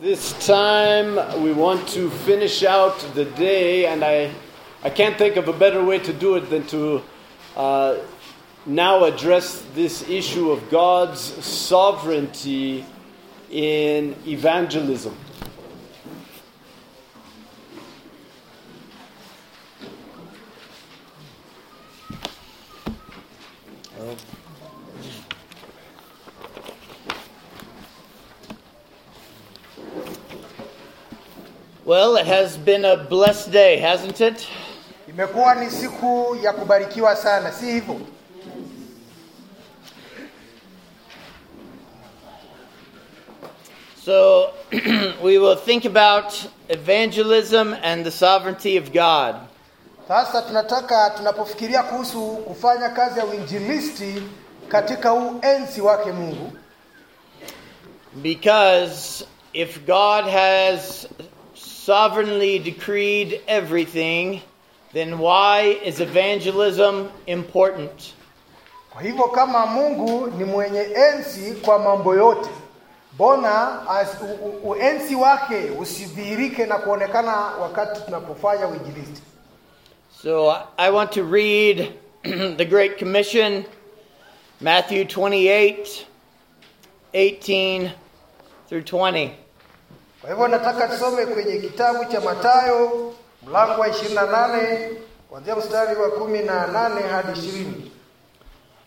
This time we want to finish out the day, and I, I can't think of a better way to do it than to uh, now address this issue of God's sovereignty in evangelism. Well, it has been a blessed day, hasn't it? Imekuwa ni siku ya kubarikiwa sana, si hivyo? So, we will think about evangelism and the sovereignty of God. Sasa tunataka tunapofikiria kuhusu kufanya kazi ya uinjilisti katika huu enzi wake Mungu, Because if God has sovereignly decreed everything, then why is evangelism important? kwa hivyo kama Mungu ni mwenye enzi kwa mambo yote, mbona uenzi wake usidhihirike na kuonekana wakati tunapofanya uinjilisti? So, I want to read the Great Commission, Matthew 28 18 through 20. Kwa hivyo nataka tusome kwenye kitabu cha Mathayo mlango wa 28 kuanzia mstari wa kumi na nane hadi ishirini.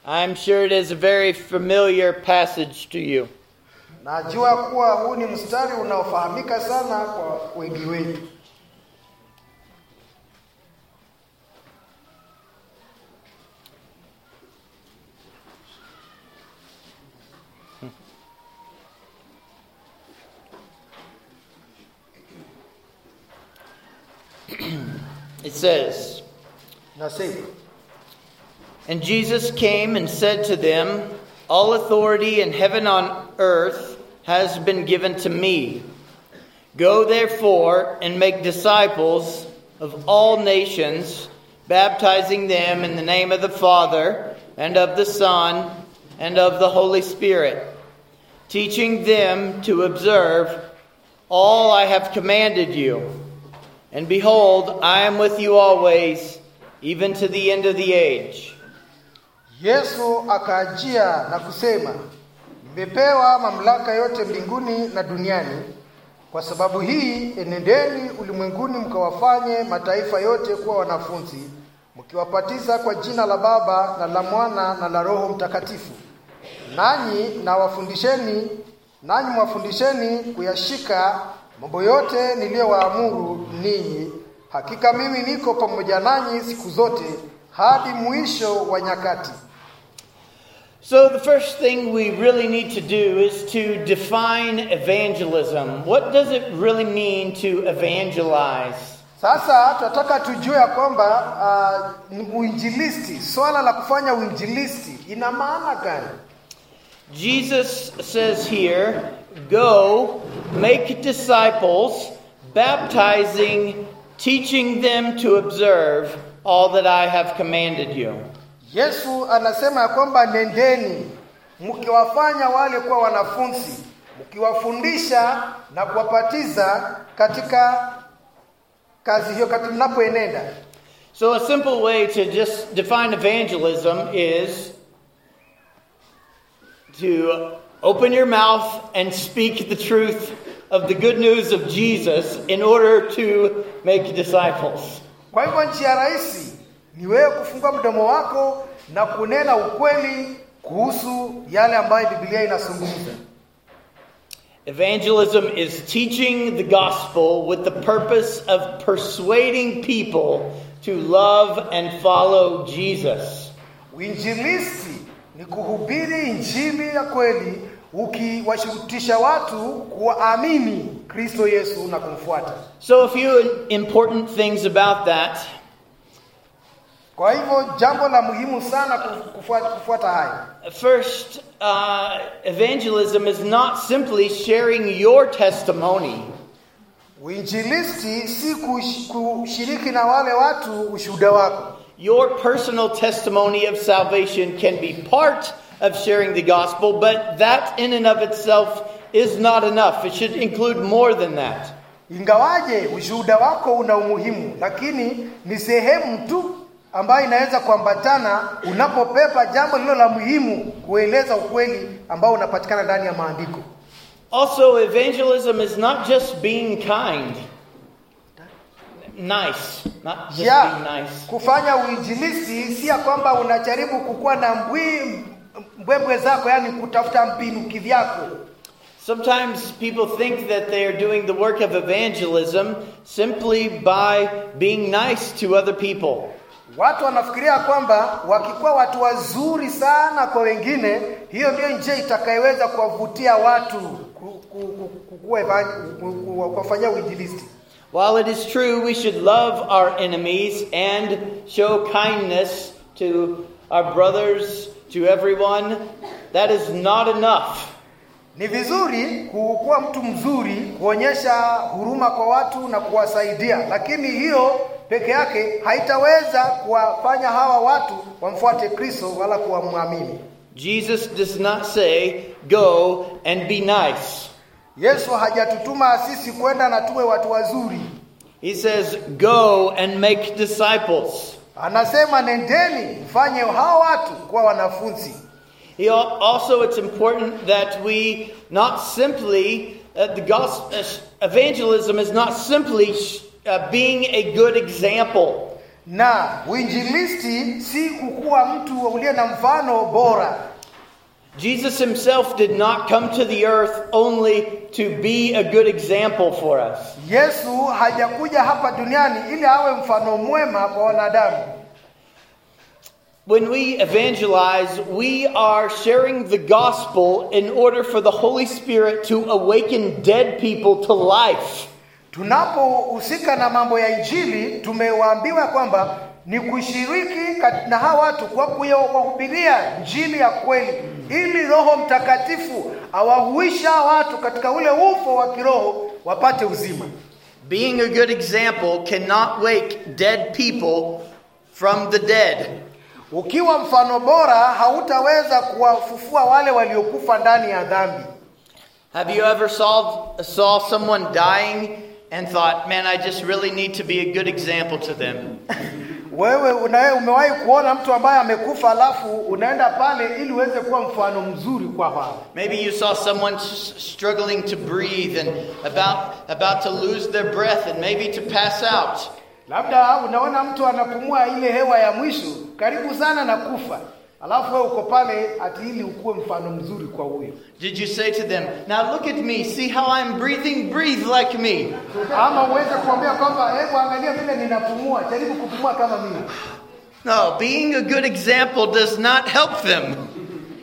I'm sure it is a very familiar passage to you. Najua kuwa huu ni mstari unaofahamika sana kwa wengi wetu. It says, And Jesus came and said to them, All authority in heaven and on earth has been given to me. Go therefore and make disciples of all nations, baptizing them in the name of the Father, and of the Son, and of the Holy Spirit, teaching them to observe all I have commanded you. And behold, I am with you always, even to the end of the age. Yesu akaajia na kusema, nimepewa mamlaka yote mbinguni na duniani. Kwa sababu hii, enendeni ulimwenguni mkawafanye mataifa yote kuwa wanafunzi, mkiwapatiza kwa jina la Baba na la Mwana na la Roho Mtakatifu, nanyi na nanyi mwafundisheni kuyashika mambo yote niliyowaamuru ninyi. Hakika mimi niko pamoja nanyi siku zote hadi mwisho wa nyakati. So, the first thing we really need to do is to define evangelism. What does it really mean to evangelize? Sasa tunataka tujue ya kwamba uh, uinjilisti, swala la kufanya uinjilisti ina maana gani? Jesus says here, Go, make disciples, baptizing, teaching them to observe all that I have commanded you. Yesu anasema ya kwamba nendeni mkiwafanya wale kuwa wanafunzi, mkiwafundisha na kuwapatiza katika kazi hiyo, mnapoenenda. So, a simple way to just define evangelism is to open your mouth and speak the truth of the good news of Jesus in order to make disciples. Kwa hivyo njia rahisi ni wewe kufungua mdomo wako na kunena ukweli kuhusu yale ambayo Biblia inazungumza. Evangelism is teaching the gospel with the purpose of persuading people to love and follow Jesus. Uinjilisti ni kuhubiri injili ya kweli ukiwashurutisha watu kuamini Kristo Yesu na kumfuata. So, a few important things about that. Kwa hivyo jambo la muhimu sana kufuata, kufuata haya. First, uh, evangelism is not simply sharing your testimony. Uinjilisti si kushiriki na wale watu ushuhuda wako. Your personal testimony of salvation can be part of sharing the gospel, but that in and of itself is not enough. It should include more than that. Ingawaje ushuhuda wako una umuhimu, lakini ni sehemu tu ambayo inaweza kuambatana unapopepa jambo lilo la muhimu, kueleza ukweli ambao unapatikana ndani ya maandiko. Also, evangelism is not just being kind, nice, not just ya being nice. kufanya uinjilisti si ya kwamba unajaribu kukuwa na mbwi mbwembwe zako, yani kutafuta mbinu kivyako. Sometimes people think that they are doing the work of evangelism simply by being nice to other people. Watu wanafikiria kwamba wakikuwa watu wazuri sana kwa wengine, hiyo ndio njia itakayoweza kuwavutia watu kuwafanyia uinjilisti. While it is true we should love our enemies and show kindness to our brothers, to everyone, that is not enough. Ni vizuri kuwa mtu mzuri, kuonyesha huruma kwa watu na kuwasaidia, lakini hiyo peke yake haitaweza kuwafanya hawa watu wamfuate Kristo wala kuwamwamini. Jesus does not say, Go and be nice. Yesu hajatutuma sisi kwenda na tuwe watu wazuri. He says, Go and make disciples. Anasema nendeni mfanye hao watu kuwa wanafunzi. He also, it's important that we not simply, uh, the gospel, evangelism is not simply sh- uh, being a good example. Na uinjilisti si kukuwa mtu uliye na mfano bora. Jesus himself did not come to the earth only to be a good example for us. Yesu hajakuja hapa duniani ili awe mfano mwema kwa wanadamu. When we evangelize, we are sharing the gospel in order for the Holy Spirit to awaken dead people to life. Tunapohusika na mambo ya injili, tumewaambiwa kwamba ni kushiriki na hawa watu kwa kuwahubiria injili ya kweli, ili Roho Mtakatifu awahuisha watu katika ule ufo wa kiroho wapate uzima. Being a good example cannot wake dead people from the dead. Ukiwa mfano bora, hautaweza kuwafufua wale waliokufa ndani ya dhambi. Have you ever saw, saw someone dying and thought, man, I just really need to be a good example to them? Wewe una, umewahi kuona mtu ambaye amekufa alafu unaenda pale ili uweze kuwa mfano mzuri kwa wao. Maybe you saw someone struggling to breathe and about, about to lose their breath and maybe to pass out. Labda unaona mtu anapumua ile hewa ya mwisho karibu sana na kufa, alafu wewe uko pale ati ili ukuwe mfano mzuri kwa huyo. Did you say to them, now look at me, see how I'm breathing, breathe like me? Ama uweze kuambia kwamba hebu angalia vile ninapumua, jaribu kupumua kama mimi. No, being a good example does not help them.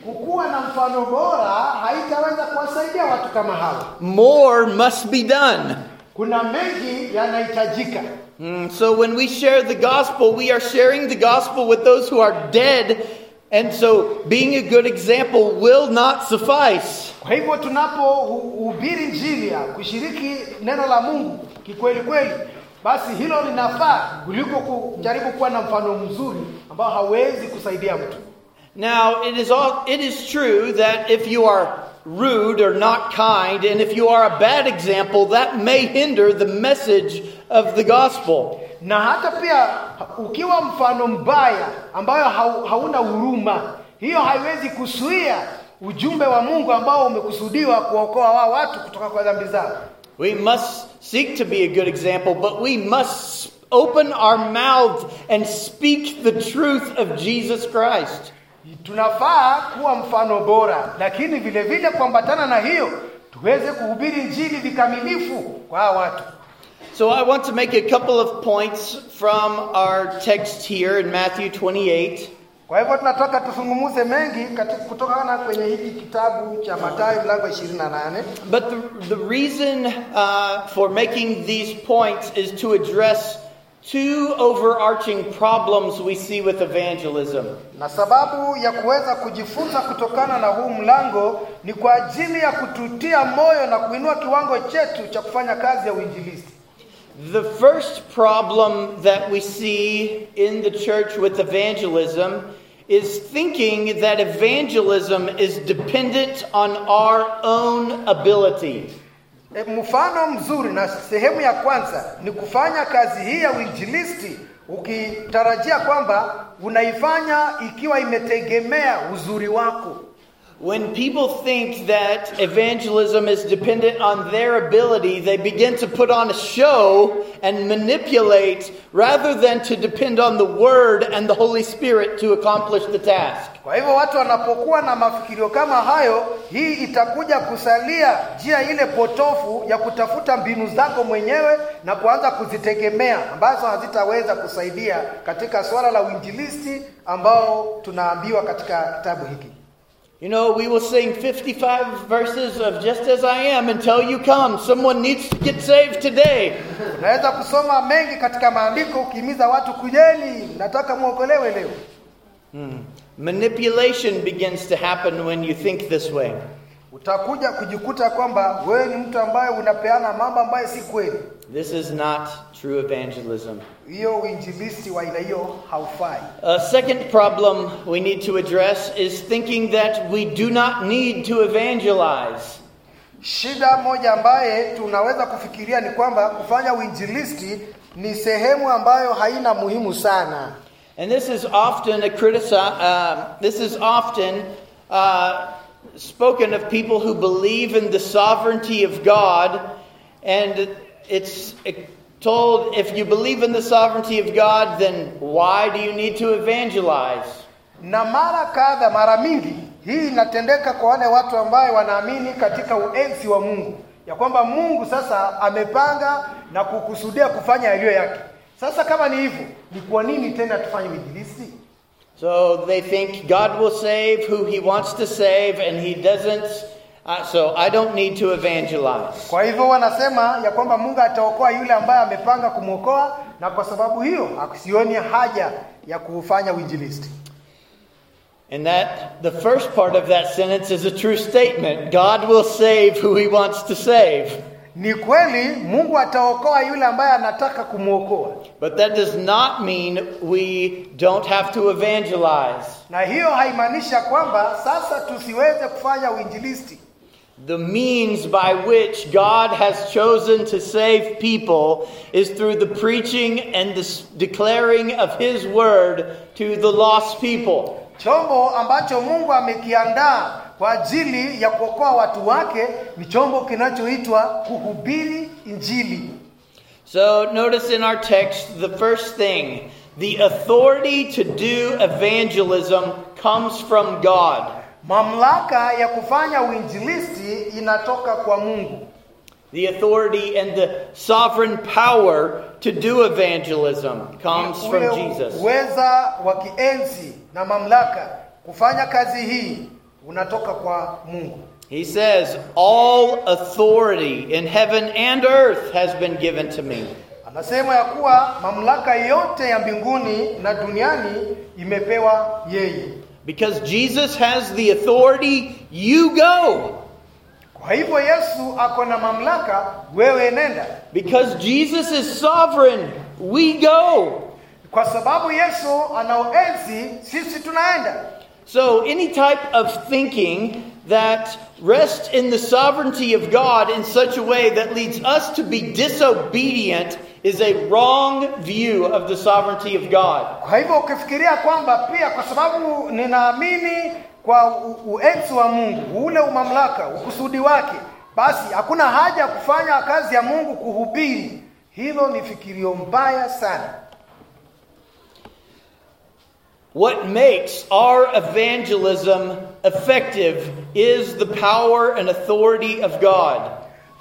Kukuwa na mfano bora haitaweza kuwasaidia watu kama hawa. More must be done. Kuna mengi yanahitajika. Mm, so when we share the gospel, we are sharing the gospel with those who are dead, and so being a good example will not suffice. Kwa hivyo tunapohubiri Injili ya kushiriki neno la Mungu kikweli kweli, basi hilo linafaa kuliko kujaribu kuwa na mfano mzuri ambao hawezi kusaidia mtu. Now, it is, all, it is true that if you are rude or not kind, and if you are a bad example, that may hinder the message of the gospel. Na hata pia ukiwa mfano mbaya ambayo hauna huruma, hiyo haiwezi kuzuia ujumbe wa Mungu ambao umekusudiwa kuokoa wao watu kutoka kwa dhambi zao. We must seek to be a good example, but we must open our mouths and speak the truth of Jesus Christ. Tunafaa kuwa mfano bora, lakini vile vile kuambatana na hiyo tuweze kuhubiri injili vikamilifu kwa watu. So I want to make a couple of points from our text here in Matthew 28. Kwa hivyo tunataka tuzungumuze mengi kutokana kwenye hiki kitabu cha Mathayo mlango 28. But the, the reason uh, for making these points is to address two overarching problems we see with evangelism. Na sababu ya kuweza kujifunza kutokana na huu mlango ni kwa ajili ya kututia moyo na kuinua kiwango chetu cha kufanya kazi ya uinjilisti. The first problem that we see in the church with evangelism is thinking that evangelism is dependent on our own ability. E, mfano mzuri na sehemu ya kwanza ni kufanya kazi hii ya uinjilisti ukitarajia kwamba unaifanya ikiwa imetegemea uzuri wako. When people think that evangelism is dependent on their ability, they begin to put on a show and manipulate rather than to depend on the Word and the Holy Spirit to accomplish the task. Kwa hivyo watu wanapokuwa na mafikirio kama hayo, hii itakuja kusalia njia ile potofu ya kutafuta mbinu zako mwenyewe na kuanza kuzitegemea ambazo hazitaweza kusaidia katika swala la uinjilisti ambao tunaambiwa katika kitabu hiki. You know, we will sing 55 verses of Just As I Am until you come. Someone needs to get saved today. Unaweza kusoma mengi katika maandiko ukihimiza watu kujeni, nataka mwokolewe leo. Hmm. Manipulation begins to happen when you think this way. Utakuja kujikuta kwamba wewe ni mtu ambaye unapeana mambo ambayo si kweli. This is not true evangelism. Hiyo uinjilisti wa aina hiyo haufai. A second problem we need to address is thinking that we do not need to evangelize. Shida moja ambaye tunaweza kufikiria ni kwamba kufanya uinjilisti ni sehemu ambayo haina muhimu sana. And this is often a critici- uh, this is often uh, spoken of people who believe in the sovereignty of God, and it's told if you believe in the sovereignty of God, then why do you need to evangelize? Na mara kadha, mara mingi hii inatendeka kwa wale watu ambaye wanaamini katika uenzi wa Mungu, ya kwamba Mungu sasa amepanga na kukusudia kufanya yaliyo yake. Sasa kama ni hivyo, ni kwa nini tena tufanye uinjilisti? So they think God will save who He wants to save, and He doesn't. Uh, so I don't need to evangelize. Kwa hivyo wanasema ya kwamba Mungu ataokoa yule ambaye amepanga kumwokoa, na kwa sababu hiyo asioni haja ya kufanya uinjilisti. And that the first part of that sentence is a true statement. God will save who He wants to save. Ni kweli Mungu ataokoa yule ambaye anataka kumwokoa, But that does not mean we don't have to evangelize. na hiyo haimaanisha kwamba sasa tusiweze kufanya uinjilisti. The means by which God has chosen to save people is through the preaching and the declaring of His word to the lost people. Chombo ambacho Mungu amekiandaa kwa ajili ya kuokoa watu wake ni chombo kinachoitwa kuhubiri Injili. So notice in our text the first thing the authority to do evangelism comes from God. Mamlaka ya kufanya uinjilisti inatoka kwa Mungu. The authority and the sovereign power to do evangelism comes from Jesus. uweza wa kienzi na mamlaka kufanya kazi hii unatoka kwa Mungu. He says, All authority in heaven and earth has been given to me. Anasema ya kuwa mamlaka yote ya mbinguni na duniani imepewa yeye. Because Jesus has the authority, you go. Kwa hivyo Yesu ako na mamlaka, wewe nenda. Because Jesus is sovereign, we go. Kwa sababu Yesu anaoenzi, sisi tunaenda. So, any type of thinking that rests in the sovereignty of God in such a way that leads us to be disobedient is a wrong view of the sovereignty of God. Kwa uenzi wa Mungu, ule umamlaka, ukusudi wake, basi hakuna haja ya kufanya kazi ya Mungu kuhubiri. Hilo ni fikirio mbaya sana. What makes our evangelism effective is the power and authority of God.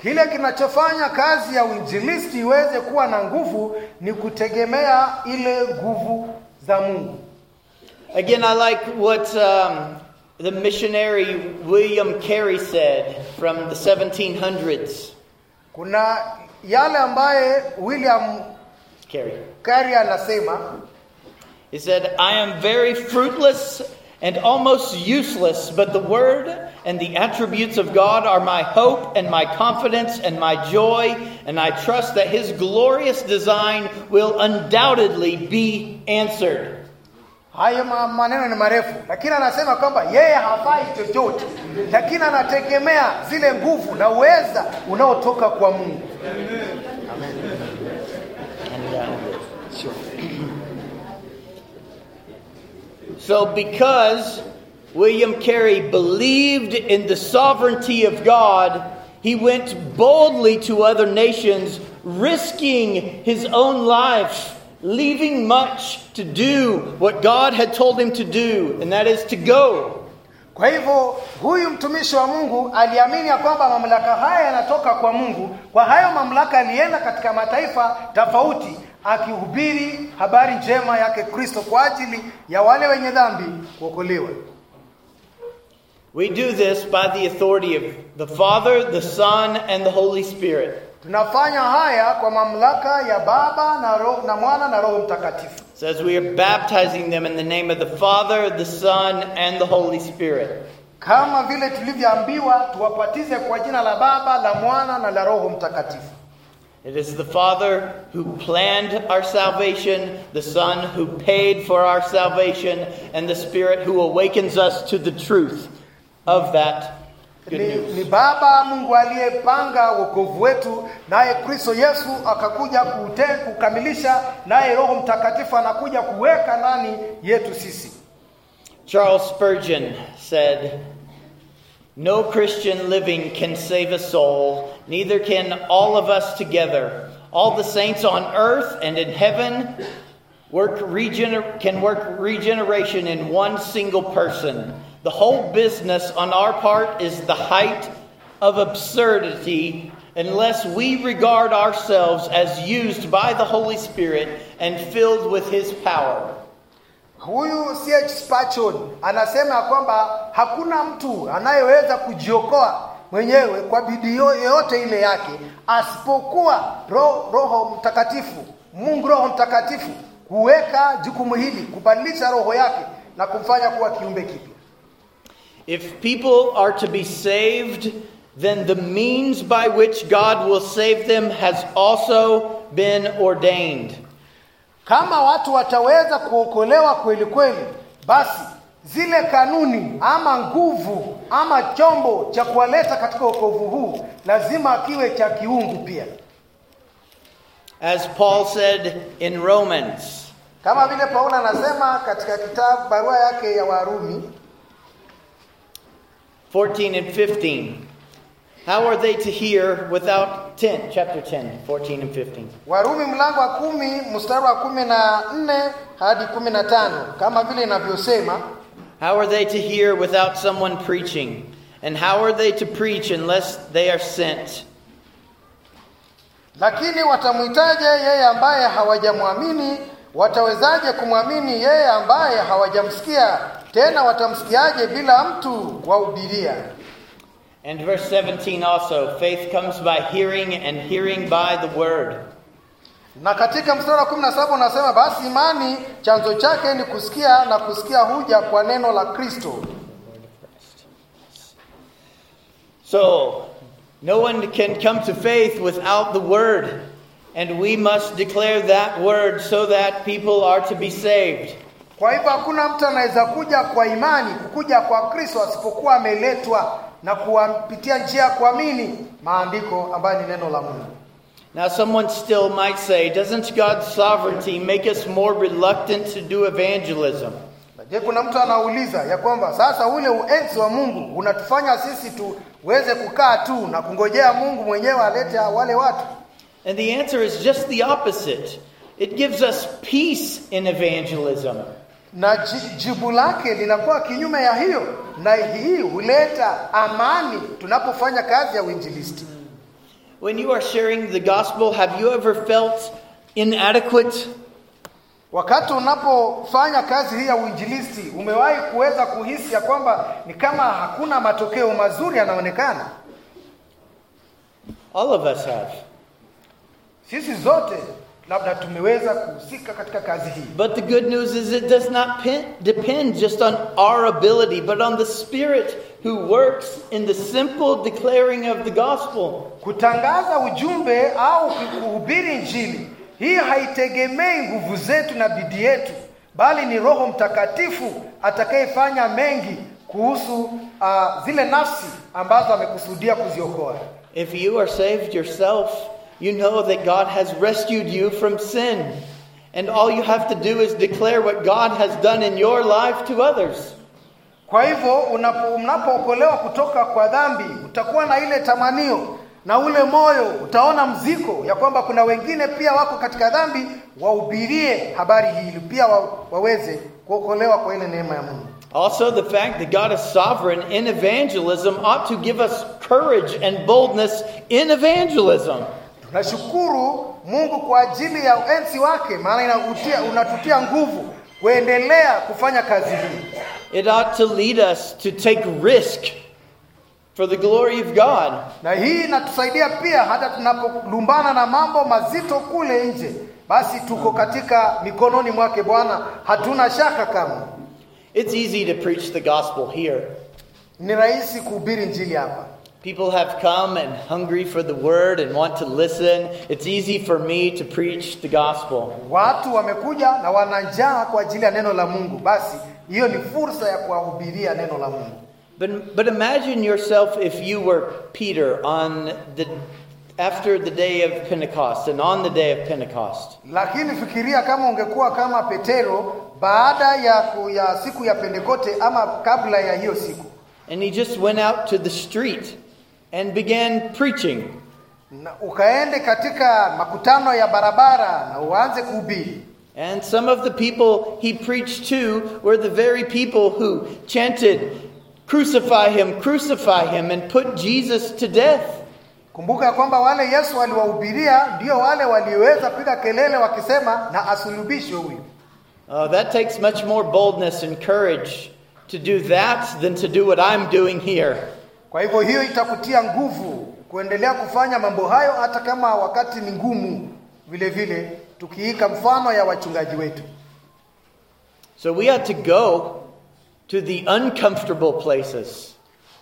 Kile kinachofanya kazi ya uinjilisti iweze kuwa na nguvu ni kutegemea ile nguvu za Mungu. Again, I like what um, the missionary William Carey said from the 1700s. Kuna yale ambaye William Carey. Carey anasema He said, I am very fruitless and almost useless, but the Word and the attributes of God are my hope and my confidence and my joy, and I trust that His glorious design will undoubtedly be answered. hayo maneno ni marefu lakini anasema kwamba yeye hafai chochote. Lakini anategemea zile nguvu na uweza unaotoka kwa mungu. And, uh, So, because William Carey believed in the sovereignty of God, he went boldly to other nations, risking his own life, leaving much to do what God had told him to do, and that is to go. Kwa hivyo huyu mtumishi wa mungu aliamini ya kwamba mamlaka haya yanatoka kwa mungu. Kwa hayo mamlaka alienda katika mataifa tofauti akihubiri habari njema yake kristo kwa ajili ya wale wenye dhambi kuokolewa. We do this by the authority of the Father, the Son, and the Holy Spirit. tunafanya haya kwa mamlaka ya baba na, roho, na mwana na roho mtakatifu says we are baptizing them in the name of the Father, the Son, and the Holy Spirit. kama vile tulivyoambiwa tuwapatize kwa jina la baba la mwana na la roho mtakatifu It is the Father who planned our salvation, the Son who paid for our salvation, and the Spirit who awakens us to the truth of that ni, ni baba mungu aliyepanga wokovu wetu naye kristo yesu akakuja kute, kukamilisha naye roho mtakatifu anakuja kuweka ndani yetu sisi Charles Spurgeon said, No Christian living can save a soul, neither can all of us together. All the saints on earth and in heaven work regener- can work regeneration in one single person. The whole business on our part is the height of absurdity unless we regard ourselves as used by the Holy Spirit and filled with His power. huyu ch spachon anasema kwamba hakuna mtu anayeweza kujiokoa mwenyewe kwa bidii yoyote ile yake asipokuwa roho, roho mtakatifu mungu roho mtakatifu kuweka jukumu hili kubadilisha roho yake na kumfanya kuwa kiumbe kipya If people are to be saved, then the means by which God will save them has also been ordained. kama watu wataweza kuokolewa kweli kweli basi zile kanuni ama nguvu ama chombo cha kuwaleta katika wokovu huu lazima kiwe cha kiungu pia As Paul said in Romans, kama vile paulo anasema katika kitabu barua yake ya warumi 14 and 15. How are they to hear without 10, chapter 10, 14 and 15? warumi mlango wa kumi mstari wa kumi na nne hadi kumi na tano kama vile inavyosema How are they to hear without someone preaching? And how are they to preach unless they are sent? lakini watamwitaje yeye ambaye hawajamwamini watawezaje kumwamini yeye ambaye hawajamsikia tena watamsikiaje bila mtu wahubiria And verse 17 also faith comes by hearing, and hearing by the word. na katika mstari wa kumi na saba unasema basi imani chanzo chake ni kusikia na kusikia huja kwa neno la kristo So, no one can come to faith without the word. And we must declare that word so that people are to be saved. Kwa hivyo hakuna mtu anaweza kuja kwa imani kukuja kwa kristo asipokuwa ameletwa na kuwapitia njia ya kuamini maandiko ambayo ni neno la mungu Now, someone still might say, doesn't God's sovereignty make us more reluctant to do evangelism? je kuna mtu anauliza ya kwamba sasa ule uenzi wa mungu unatufanya sisi tuweze kukaa tu na kungojea mungu mwenyewe alete wale watu And the answer is just the opposite. It gives us peace in evangelism. Na jibu lake linakuwa kinyume ya hiyo na hii huleta amani tunapofanya kazi ya uinjilisti When you are sharing the gospel, have you ever felt inadequate? wakati unapofanya kazi hii ya uinjilisti umewahi kuweza kuhisi ya kwamba ni kama hakuna matokeo mazuri yanaonekana All of us have. sisi zote labda tumeweza kuhusika katika kazi hii But the good news is it does not pen- depend just on our ability, but on the Spirit who works in the simple declaring of the gospel. kutangaza ujumbe au kuhubiri injili hii haitegemei nguvu zetu na bidii yetu bali ni Roho Mtakatifu atakayefanya mengi kuhusu uh, zile nafsi ambazo amekusudia kuziokoa. If you are saved yourself, you know that God has rescued you from sin. And all you have to do is declare what God has done in your life to others. Kwa hivyo unapookolewa kutoka kwa dhambi, utakuwa na ile tamanio na ule moyo, utaona mziko ya kwamba kuna wengine pia wako katika dhambi, wahubirie habari hii ili pia wa, waweze kuokolewa kwa ile neema ya Mungu. Also, the fact that God is sovereign in evangelism ought to give us courage and boldness in evangelism. Tunashukuru Mungu kwa ajili ya uensi wake, maana unatutia nguvu kuendelea kufanya kazi hii. It ought to lead us to take risk for the glory of God. na hii inatusaidia pia hata tunapolumbana na mambo mazito kule nje, basi tuko katika mikononi mwake Bwana, hatuna shaka kamwe. It's easy to preach the gospel here. Ni rahisi kuhubiri injili hapa. People have come and hungry for the word and want to listen. It's easy for me to preach the gospel. Watu wamekuja na wana njaa kwa ajili ya neno la Mungu, basi hiyo ni fursa ya kuwahubiria neno la Mungu. But, but imagine yourself if you were Peter on the, after the day of Pentecost and on the day of Pentecost. Lakini fikiria kama ungekuwa kama Petero baada ya, ya siku ya Pentekote ama kabla ya hiyo siku, And he just went out to the street and began preaching. na ukaende katika makutano ya barabara na uanze kuhubiri. And some of the people he preached to were the very people who chanted, Crucify him, crucify him, and put Jesus to death. Kumbuka kwamba wale Yesu aliwahubiria ndio wale walioweza piga kelele wakisema na asulubishwe huyu. Oh, that takes much more boldness and courage to do that than to do what I'm doing here. Kwa hivyo hiyo itakutia nguvu kuendelea kufanya mambo hayo hata kama wakati ni ngumu, vile vile tukiika mfano ya wachungaji wetu. So we ought to go to the uncomfortable places.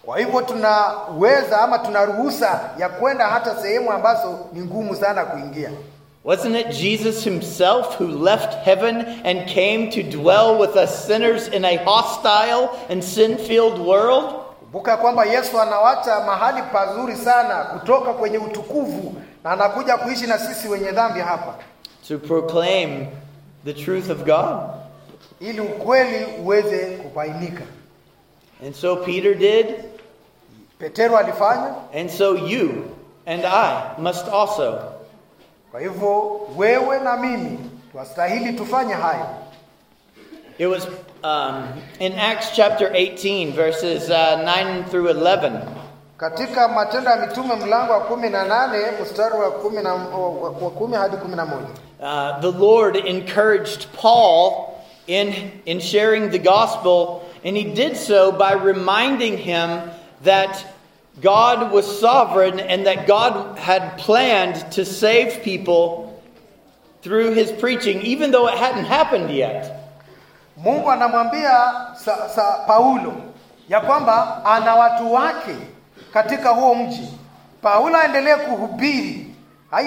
Kwa hivyo tunaweza ama tuna ruhusa ya kwenda hata sehemu ambazo ni ngumu sana kuingia. Wasn't it Jesus himself who left heaven and came to dwell with us sinners in a hostile and sin filled world? Kumbuka kwamba Yesu anawacha mahali pazuri sana kutoka kwenye utukufu na anakuja kuishi na sisi wenye dhambi hapa. to proclaim the truth of God. ili ukweli uweze kubainika. And so Peter did, Petero alifanya, and so you and I must also. kwa hivyo wewe na mimi twastahili tufanye hayo. It was um, in Acts chapter 18, verses uh, 9 through 11. Katika Matendo ya Mitume mlango wa kumi na nane mstari wa kumi na wa wa kumi hadi kumi na moja Uh, the Lord encouraged Paul in, in sharing the gospel, and he did so by reminding him that God was sovereign and that God had planned to save people through his preaching, even though it hadn't happened yet. Mungu anamwambia sa, sa Paulo ya kwamba ana watu wake katika huo mji. Paulo aendelee kuhubiri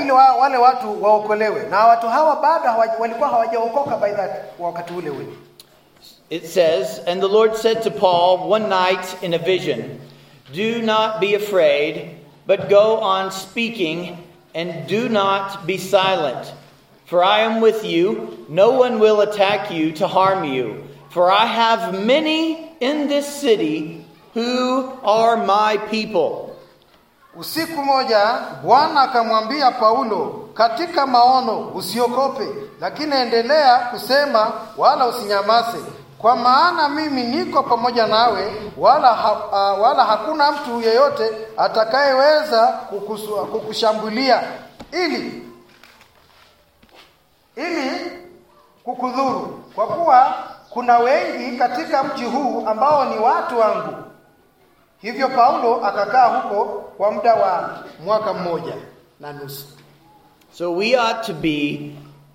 ili wa, wale watu waokolewe, na watu hawa bado walikuwa hawajaokoka by that wakati ule ule. It says, And the Lord said to Paul one night in a vision, Do not be afraid, but go on speaking, and do not be silent. For I am with you. No one will attack you to harm you. For I have many in this city who are my people. Usiku moja Bwana akamwambia Paulo katika maono, usiogope, lakini endelea kusema, wala usinyamaze, kwa maana mimi niko pamoja nawe, wala, ha, uh, wala hakuna mtu yeyote atakayeweza kukushambulia ili ili kukudhuru, kwa kuwa kuna wengi katika mji huu ambao ni watu wangu. Hivyo Paulo akakaa huko kwa muda wa mwaka mmoja na nusu. So we ought to be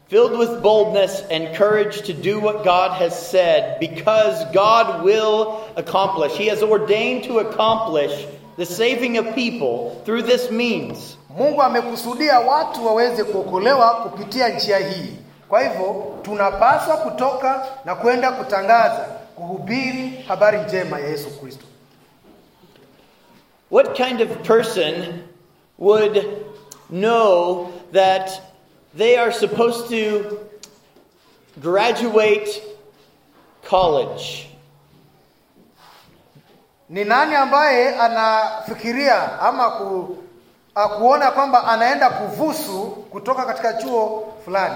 filled with boldness and courage to do what God has said because God will accomplish. He has ordained to accomplish the saving of people through this means. Mungu amekusudia watu waweze kuokolewa kupitia njia hii, Kwa hivyo tunapaswa kutoka na kwenda kutangaza, kuhubiri habari njema ya Yesu Kristo. What kind of person would know that they are supposed to graduate college? Ni nani ambaye anafikiria ama ku, a, kuona kwamba anaenda kuvusu kutoka katika chuo fulani?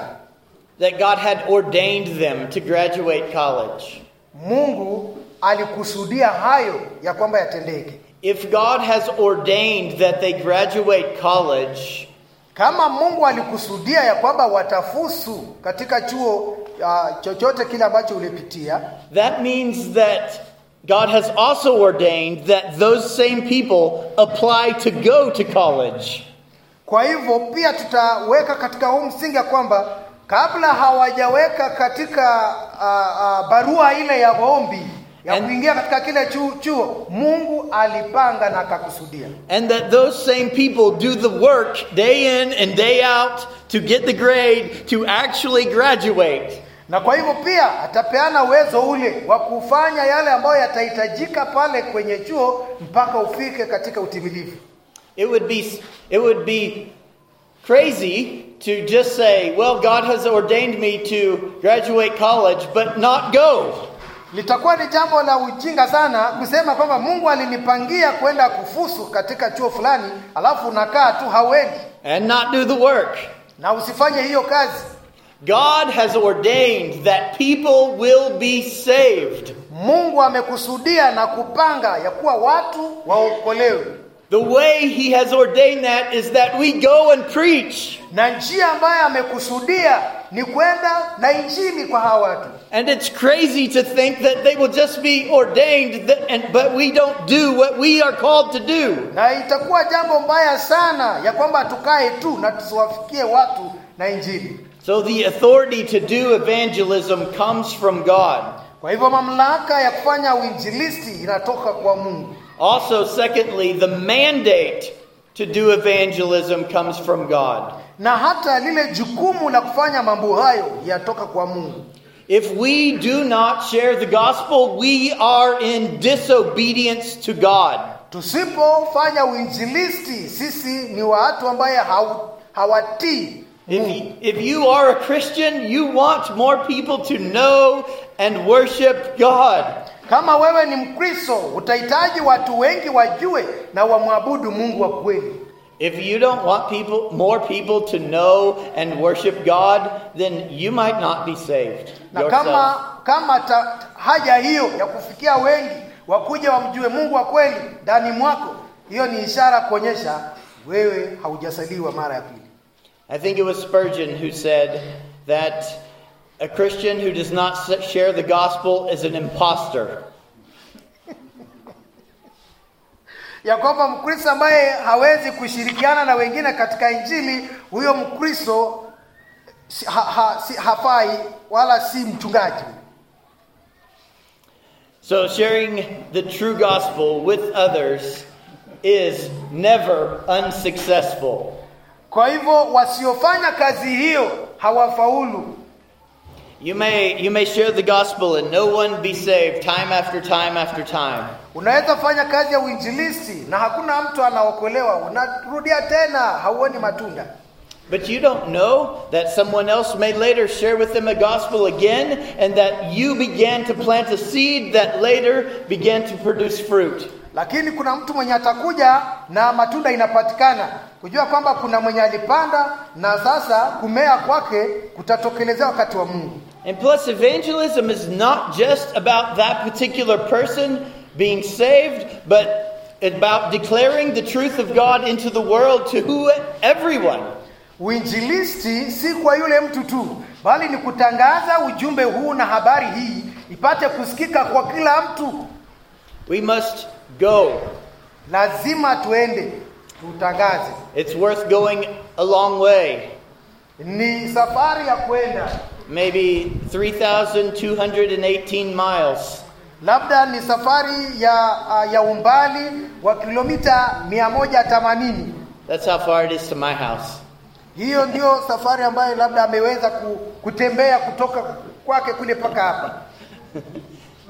That God had ordained them to graduate college. Mungu alikusudia hayo ya kwamba yatendeke. If God has ordained that they graduate college, Kama Mungu alikusudia ya kwamba watafusu katika chuo uh, chochote kile ambacho ulipitia, that means that God has also ordained that those same people apply to go to college. kwa hivyo pia tutaweka katika huu msingi ya kwamba kabla hawajaweka katika uh, uh, barua ile ya maombi ya kuingia katika kile chuo, chuo, Mungu alipanga na akakusudia. And that those same people do the work day in and day out to get the grade to actually graduate. Na kwa hivyo pia atapeana uwezo ule wa kufanya yale ambayo yatahitajika pale kwenye chuo mpaka ufike katika utimilifu. It would be it would be crazy to just say, "Well, God has ordained me to graduate college but not go." Litakuwa ni jambo la ujinga sana kusema kwamba Mungu alinipangia kwenda kufusu katika chuo fulani, alafu unakaa tu hauendi and not do the work. na usifanye hiyo kazi. God has ordained that people will be saved. Mungu amekusudia na kupanga ya kuwa watu waokolewe, The way He has ordained that is that we go and preach. na njia ambayo amekusudia ni kwenda na injili kwa hawa watu. And it's crazy to think that they will just be ordained, that, and, but we don't do what we are called to do. na itakuwa jambo mbaya sana ya kwamba tukae tu na tusiwafikie watu na injili. So the authority to do evangelism comes from God. Kwa hivyo mamlaka ya kufanya uinjilisti inatoka kwa Mungu. Also, secondly, the mandate to do evangelism comes from God. na hata lile jukumu la kufanya mambo hayo yatoka kwa Mungu. If we do not share the gospel, we are in disobedience to God. Tusipofanya uinjilisti, sisi ni watu ambaye hawatii If, if you are a Christian, you want more people to know and worship God. Kama wewe ni Mkristo, utahitaji watu wengi wajue na wamwabudu Mungu wa kweli. If you don't want people, more people to know and worship God, then you might not be saved Na yourself. kama kama ta, haja hiyo ya kufikia wengi wakuja wamjue Mungu wa kweli ndani mwako, hiyo ni ishara kuonyesha wewe haujasaliwa mara ya pili. I think it was Spurgeon who said that a Christian who does not share the gospel is an impostor. ya kwamba Mkristo ambaye hawezi kushirikiana na wengine katika Injili, huyo Mkristo ha, ha, si, hafai wala si mchungaji. So, sharing the true gospel with others is never unsuccessful. Kwa hivyo wasiofanya kazi hiyo hawafaulu. You may, you may share the gospel and no one be saved time after time after time. Unaweza fanya kazi ya uinjilisti na hakuna mtu anaokolewa, unarudia tena, hauoni matunda. But you don't know that someone else may later share with them a gospel again and that you began to plant a seed that later began to produce fruit. Lakini kuna mtu mwenye atakuja na matunda inapatikana, kujua kwamba kuna mwenye alipanda na sasa kumea kwake kutatokelezea wakati wa Mungu. And plus, evangelism is not just about that particular person being saved, but about declaring the truth of God into the world to who everyone. Uinjilisti si kwa yule mtu tu, bali ni kutangaza ujumbe huu na habari hii ipate kusikika kwa kila mtu. We must go. Lazima tuende tutangaze. It's worth going a long way, Ni safari ya kwenda, maybe 3,218 miles. labda ni safari ya uh, ya umbali wa kilomita 180. That's how far it is to my house. hiyo ndio safari ambayo labda ameweza ku, kutembea kutoka kwake kule mpaka hapa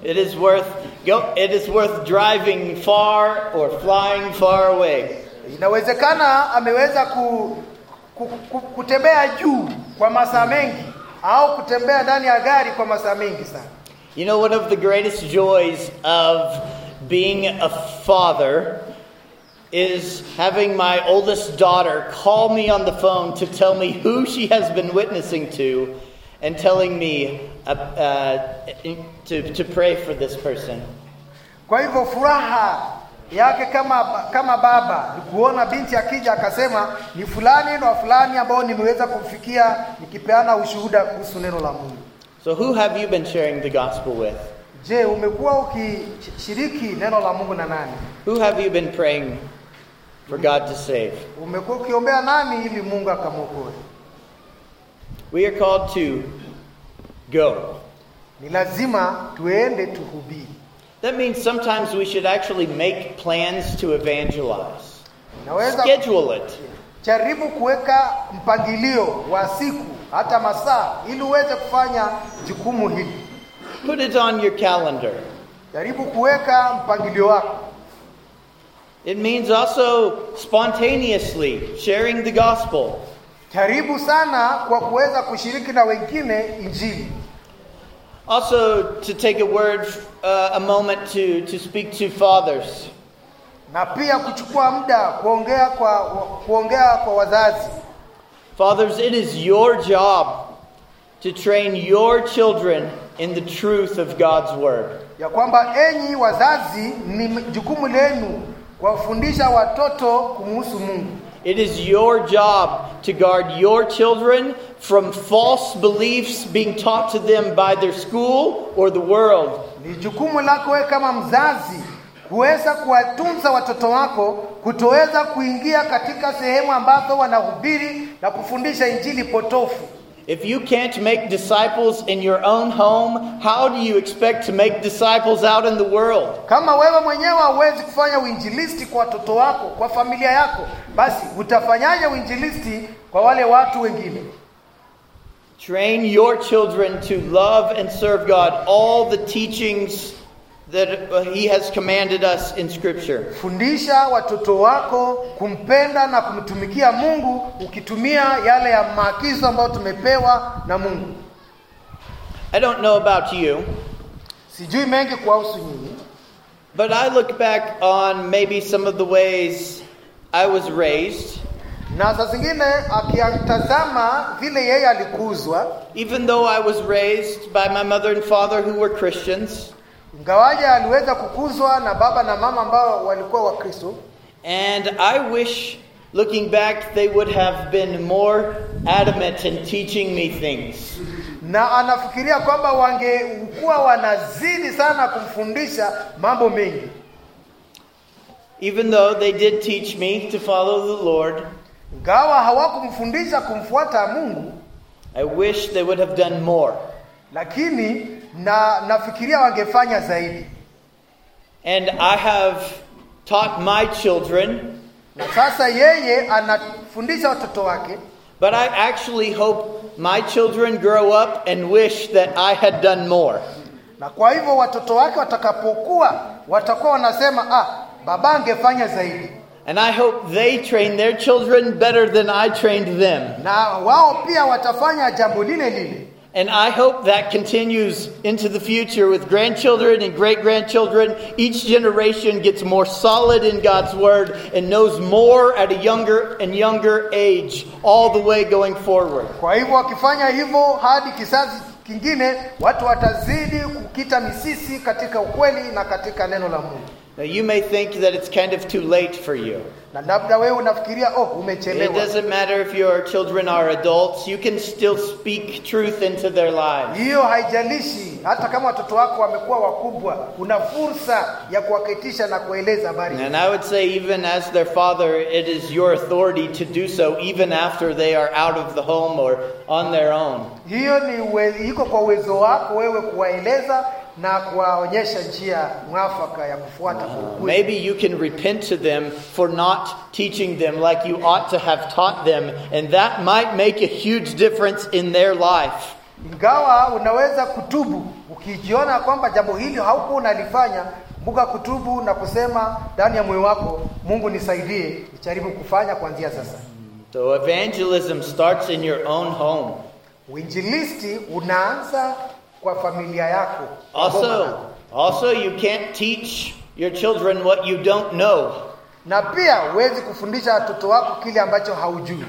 It is worth go, it is worth driving far or flying far away. inawezekana ameweza ku, ku, ku, kutembea juu kwa masaa mengi au kutembea ndani ya gari kwa masaa mengi sana You know, one of the greatest joys of being a father is having my oldest daughter call me on the phone to tell me who she has been witnessing to and telling me uh, uh, to, to pray for this person. kwa hivyo furaha yake kama kama baba ni kuona binti akija akasema ni fulani na fulani ambao nimeweza kumfikia nikipeana ushuhuda kuhusu neno la mungu So, who have you been sharing the gospel with? je umekuwa ukishiriki neno la mungu na nani Who have you been praying for God to save? umekuwa ukiombea nani ili mungu akamwokoe We are called to go. ni lazima tuende tuhubiri That means sometimes we should actually make plans to evangelize. naweza Schedule it. jaribu kuweka mpangilio wa siku hata masaa ili uweze kufanya jukumu hili Put it on your calendar. jaribu kuweka mpangilio wako It means also spontaneously sharing the gospel. Jaribu sana kwa kuweza kushiriki na wengine injili Also, to take a word, uh, a moment to, to speak to fathers. na pia kuchukua muda kuongea kwa kuongea kwa wazazi Fathers, it is your job to train your children in the truth of God's word. ya kwamba enyi wazazi ni jukumu lenu kuwafundisha watoto kumuhusu Mungu. It is your job to guard your children from false beliefs being taught to them by their school or the world. Ni jukumu lako wewe kama mzazi kuweza kuwatunza watoto wako kutoweza kuingia katika sehemu ambazo wanahubiri na kufundisha injili potofu. If you can't make disciples in your own home, how do you expect to make disciples out in the world? Kama wewe mwenyewe hauwezi kufanya uinjilisti kwa watoto wako, kwa familia yako, basi utafanyaje uinjilisti kwa wale watu wengine? Train your children to love and serve God, all the teachings that uh, He has commanded us in Scripture. Fundisha watoto wako kumpenda na kumtumikia Mungu ukitumia yale ya maagizo ambayo tumepewa na Mungu. I don't know about you, Sijui mengi kuhusu nyinyi, but I look back on maybe some of the ways I was raised, na saa zingine akitazama vile yeye alikuzwa, even though I was raised by my mother and father who were Christians, aliweza kukuzwa na baba na mama ambao walikuwa Wakristo, and I wish, looking back, they would have been more adamant in teaching me things. na anafikiria kwamba wangekuwa wanazidi sana kumfundisha mambo mengi, Even though they did teach me to follow the Lord, hawakumfundisha kumfuata Mungu, I wish they would have done more. Lakini na nafikiria wangefanya zaidi. And I have taught my children, Na sasa yeye anafundisha watoto wake, but I actually hope my children grow up and wish that I had done more. na kwa hivyo watoto wake watakapokuwa watakuwa wanasema ah, baba angefanya zaidi, And I hope they train their children better than I trained them. na wao pia watafanya jambo lile lile. And I hope that continues into the future with grandchildren and great grandchildren. Each generation gets more solid in God's Word and knows more at a younger and younger age, all the way going forward. Kingine, watu watazidi kukita misisi katika ukweli na katika neno la Mungu. Now, you may think that it's kind of too late for you. Na labda wewe unafikiria oh, It doesn't matter if your children are adults, you can still speak truth into their lives. Hiyo haijalishi, hata kama watoto wako wamekuwa wakubwa, una fursa ya kuwaketisha na kueleza habari. And I would say, even as their father, it is your authority to do so, even after they are out of the home or on their own. Hiyo ni iko kwa uwezo wako wewe kuwaeleza na kuwaonyesha njia mwafaka ya kufuata ukweli. Maybe you can repent to them for not teaching them like you ought to have taught them, and that might make a huge difference in their life. Ingawa unaweza kutubu ukijiona kwamba jambo hili haukuwa unalifanya, kumbuka kutubu na kusema ndani ya moyo wako, Mungu nisaidie, nijaribu kufanya kuanzia sasa. So evangelism starts in your own home. Uinjilisti unaanza kwa familia yako. Also, also you can't teach your children what you don't know. na pia huwezi kufundisha watoto wako kile ambacho haujui.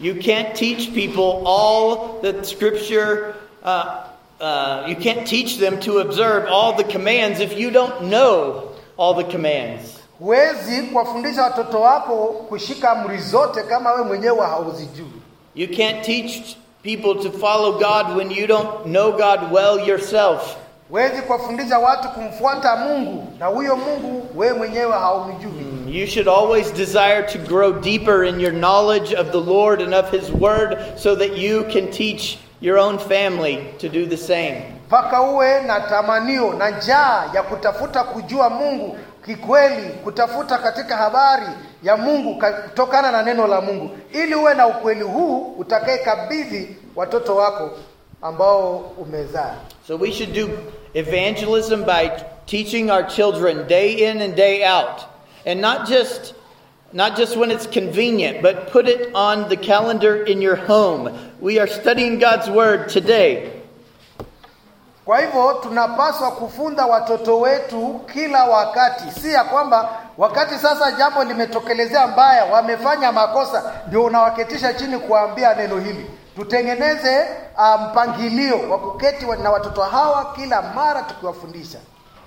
You can't teach people all the scripture. Uh, uh, you can't teach them to observe all the commands if you don't know all the commands. Huwezi kuwafundisha watoto wako kushika amri zote kama we mwenyewe hauzijui. You can't teach people to follow God when you don't know God well yourself. Huwezi kuwafundisha watu kumfuata Mungu na huyo Mungu wewe mwenyewe haumjui. Mm, you should always desire to grow deeper in your knowledge of the Lord and of His Word so that you can teach your own family to do the same. Mpaka uwe na tamanio na njaa ya kutafuta kujua Mungu kikweli, kutafuta katika habari ya Mungu ka- kutokana na neno la Mungu, ili uwe na ukweli huu utakayekabidhi watoto wako ambao umezaa. So we should do evangelism by teaching our children day in and day out. And not just not just when it's convenient, but put it on the calendar in your home. We are studying God's word today. Kwa hivyo tunapaswa kufunza watoto wetu kila wakati, si ya kwamba wakati sasa jambo limetokelezea mbaya, wamefanya makosa, ndio unawaketisha chini kuwaambia neno hili. Tutengeneze mpangilio mpangilio wa kuketi na watoto hawa kila mara tukiwafundisha.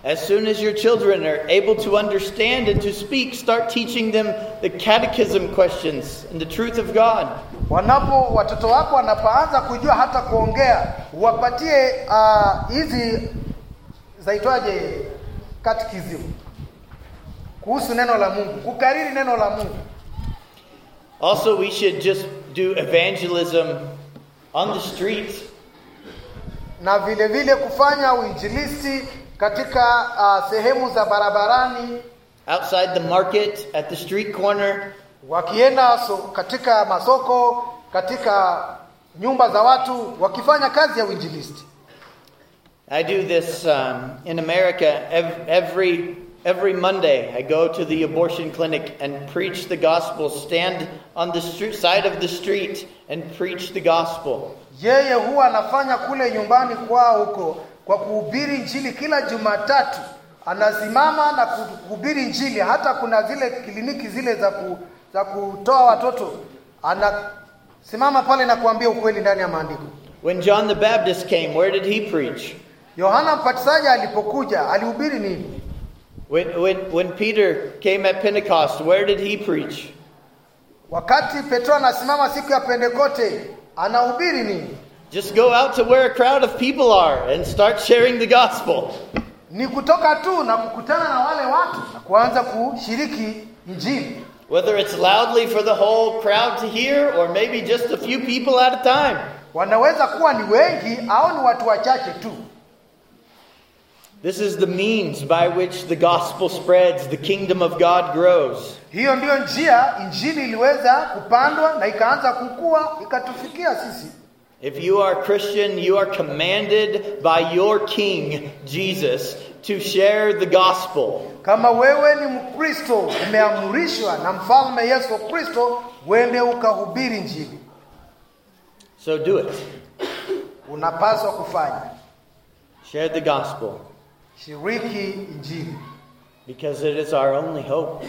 As soon as your children are able to understand and to speak, start teaching them the catechism questions and the truth of God. Wanapo watoto wako wanapoanza kujua hata kuongea, uwapatie ah, hizi zaitwaje, catechism kuhusu neno la Mungu, kukariri neno la Mungu. Also, we should just do evangelism on the streets. na vile vile kufanya uinjilisti katika uh, sehemu za barabarani outside the market, at the street corner. wakienda so, katika masoko katika nyumba za watu wakifanya kazi ya uinjilisti I do this um, in America every every Monday. I go to the abortion clinic and preach the gospel. Stand on the str- side of the street and preach the gospel. yeye huwa anafanya kule nyumbani kwao huko kwa kuhubiri Injili kila jumatatu anasimama na kuhubiri Injili. hata kuna zile kliniki zile za, ku, za kutoa watoto anasimama pale na kuambia ukweli ndani ya maandiko When John the Baptist came, where did he preach? yohana mbatizaji alipokuja alihubiri nini When, when, when Peter came at Pentecost, where did he preach? Wakati Petro anasimama siku ya Pentekote, anahubiri nini? Just go out to where a crowd of people are and start sharing the gospel. Ni kutoka tu na kukutana na wale watu na kuanza kushiriki Injili, Whether it's loudly for the whole crowd to hear or maybe just a few people at a time. wanaweza kuwa ni wengi au ni watu wachache tu. This is the means by which the gospel spreads, the kingdom of God grows. Hiyo ndiyo njia Injili iliweza kupandwa na ikaanza kukua ikatufikia sisi. If you are a Christian, you are commanded by your King, Jesus, to share the gospel. Kama wewe ni Mkristo, umeamrishwa na mfalme Yesu Kristo uende ukahubiri Injili, So do it. unapaswa kufanya. Share the gospel Shiriki Injili. because it is our only hope.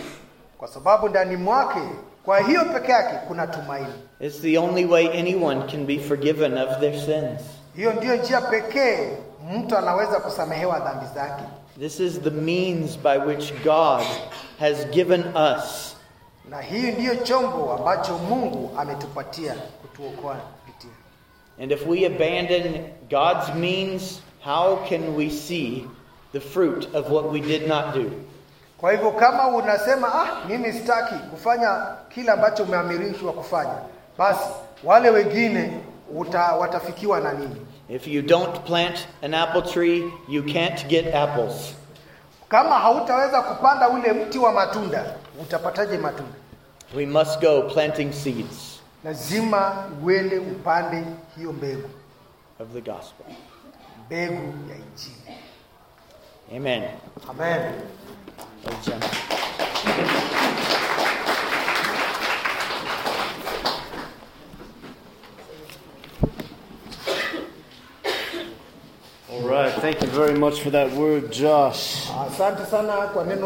kwa sababu ndani mwake kwa hiyo peke yake kuna tumaini. It's the only way anyone can be forgiven of their sins. Hiyo ndiyo njia pekee mtu anaweza kusamehewa dhambi zake, This is the means by which God has given us na hii ndiyo chombo ambacho Mungu ametupatia kutuokoa kupitia. And if we abandon God's means, how can we see the fruit of what we did not do? Kwa hivyo kama unasema ah, mimi sitaki kufanya kile ambacho umeamirishwa kufanya, basi wale wengine uta, watafikiwa na nini? If you don't plant an apple tree, you can't get apples. Kama hautaweza kupanda ule mti wa matunda, utapataje matunda? We must go planting seeds Lazima uende upande hiyo mbegu, of the gospel. mbegu ya Injili. Amen. Amen. Ladies and. All right. Thank you very much for that word, Josh. Ah, Asante sana kwa neno